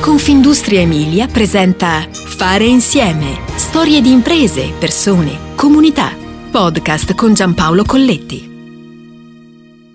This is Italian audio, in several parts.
Confindustria Emilia presenta Fare insieme. Storie di imprese, persone, comunità. Podcast con Giampaolo Colletti.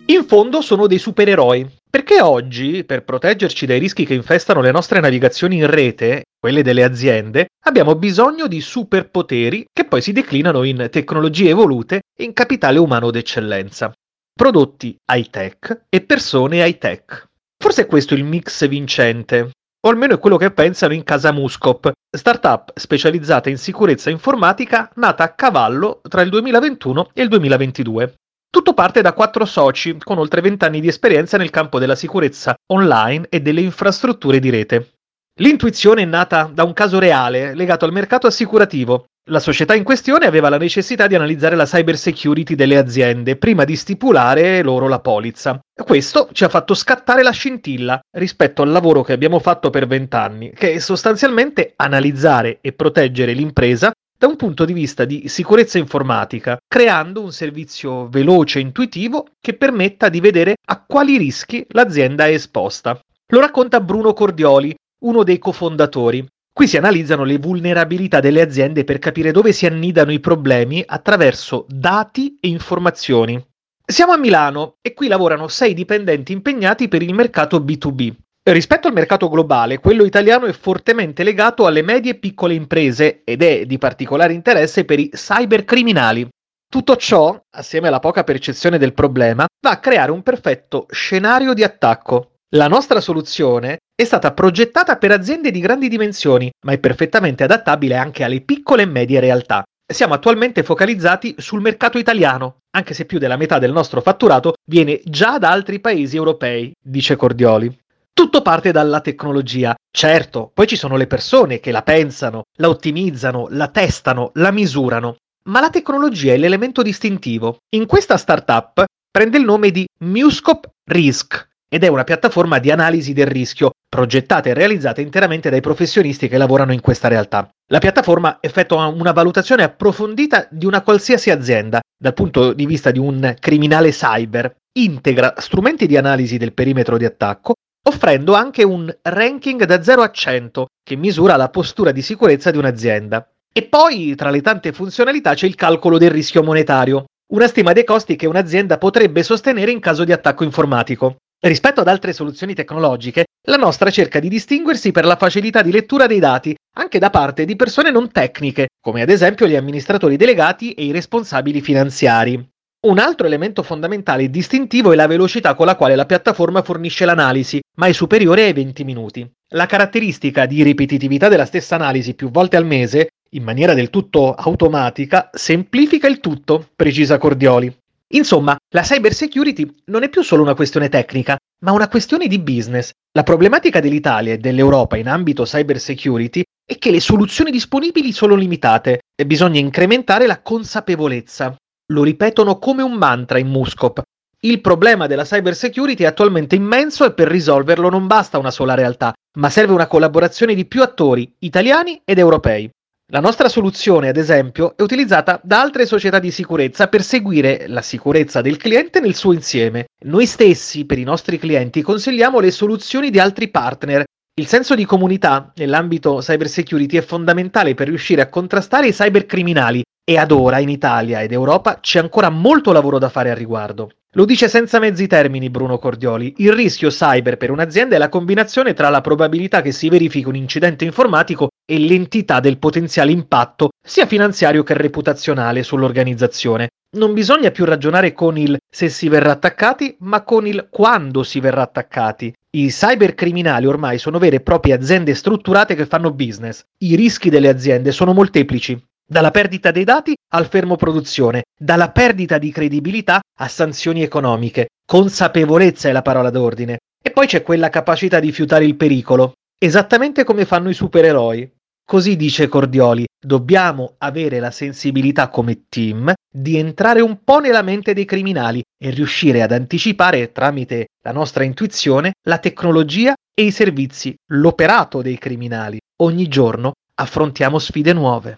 In fondo sono dei supereroi, perché oggi, per proteggerci dai rischi che infestano le nostre navigazioni in rete, quelle delle aziende, abbiamo bisogno di superpoteri che poi si declinano in tecnologie evolute e in capitale umano d'eccellenza. Prodotti high-tech e persone high-tech. Forse è questo il mix vincente, o almeno è quello che pensano in casa Muscop, startup specializzata in sicurezza informatica nata a cavallo tra il 2021 e il 2022. Tutto parte da quattro soci con oltre 20 anni di esperienza nel campo della sicurezza online e delle infrastrutture di rete. L'intuizione è nata da un caso reale legato al mercato assicurativo, la società in questione aveva la necessità di analizzare la cyber security delle aziende prima di stipulare loro la polizza. Questo ci ha fatto scattare la scintilla rispetto al lavoro che abbiamo fatto per vent'anni, che è sostanzialmente analizzare e proteggere l'impresa da un punto di vista di sicurezza informatica, creando un servizio veloce e intuitivo che permetta di vedere a quali rischi l'azienda è esposta. Lo racconta Bruno Cordioli, uno dei cofondatori. Qui si analizzano le vulnerabilità delle aziende per capire dove si annidano i problemi attraverso dati e informazioni. Siamo a Milano e qui lavorano sei dipendenti impegnati per il mercato B2B. Rispetto al mercato globale, quello italiano è fortemente legato alle medie e piccole imprese ed è di particolare interesse per i cybercriminali. Tutto ciò, assieme alla poca percezione del problema, va a creare un perfetto scenario di attacco. La nostra soluzione è stata progettata per aziende di grandi dimensioni, ma è perfettamente adattabile anche alle piccole e medie realtà. Siamo attualmente focalizzati sul mercato italiano, anche se più della metà del nostro fatturato viene già da altri paesi europei, dice Cordioli. Tutto parte dalla tecnologia. Certo, poi ci sono le persone che la pensano, la ottimizzano, la testano, la misurano. Ma la tecnologia è l'elemento distintivo. In questa startup prende il nome di Muscop Risk, ed è una piattaforma di analisi del rischio, progettata e realizzata interamente dai professionisti che lavorano in questa realtà. La piattaforma effettua una valutazione approfondita di una qualsiasi azienda dal punto di vista di un criminale cyber, integra strumenti di analisi del perimetro di attacco, offrendo anche un ranking da 0 a 100 che misura la postura di sicurezza di un'azienda. E poi, tra le tante funzionalità, c'è il calcolo del rischio monetario, una stima dei costi che un'azienda potrebbe sostenere in caso di attacco informatico. Rispetto ad altre soluzioni tecnologiche, la nostra cerca di distinguersi per la facilità di lettura dei dati, anche da parte di persone non tecniche, come ad esempio gli amministratori delegati e i responsabili finanziari. Un altro elemento fondamentale e distintivo è la velocità con la quale la piattaforma fornisce l'analisi, ma è superiore ai 20 minuti. La caratteristica di ripetitività della stessa analisi più volte al mese, in maniera del tutto automatica, semplifica il tutto, precisa Cordioli. Insomma, la cyber security non è più solo una questione tecnica, ma una questione di business. La problematica dell'Italia e dell'Europa in ambito cyber security è che le soluzioni disponibili sono limitate e bisogna incrementare la consapevolezza. Lo ripetono come un mantra in Muscop. Il problema della cyber security è attualmente immenso e per risolverlo non basta una sola realtà, ma serve una collaborazione di più attori, italiani ed europei. La nostra soluzione, ad esempio, è utilizzata da altre società di sicurezza per seguire la sicurezza del cliente nel suo insieme. Noi stessi, per i nostri clienti, consigliamo le soluzioni di altri partner. Il senso di comunità nell'ambito cybersecurity è fondamentale per riuscire a contrastare i cybercriminali e ad ora in Italia ed Europa c'è ancora molto lavoro da fare al riguardo. Lo dice senza mezzi termini Bruno Cordioli. Il rischio cyber per un'azienda è la combinazione tra la probabilità che si verifichi un incidente informatico e l'entità del potenziale impatto, sia finanziario che reputazionale, sull'organizzazione. Non bisogna più ragionare con il se si verrà attaccati, ma con il quando si verrà attaccati. I cybercriminali ormai sono vere e proprie aziende strutturate che fanno business. I rischi delle aziende sono molteplici dalla perdita dei dati al fermo produzione, dalla perdita di credibilità a sanzioni economiche. Consapevolezza è la parola d'ordine. E poi c'è quella capacità di fiutare il pericolo, esattamente come fanno i supereroi. Così dice Cordioli, dobbiamo avere la sensibilità come team di entrare un po' nella mente dei criminali e riuscire ad anticipare tramite la nostra intuizione la tecnologia e i servizi, l'operato dei criminali. Ogni giorno affrontiamo sfide nuove.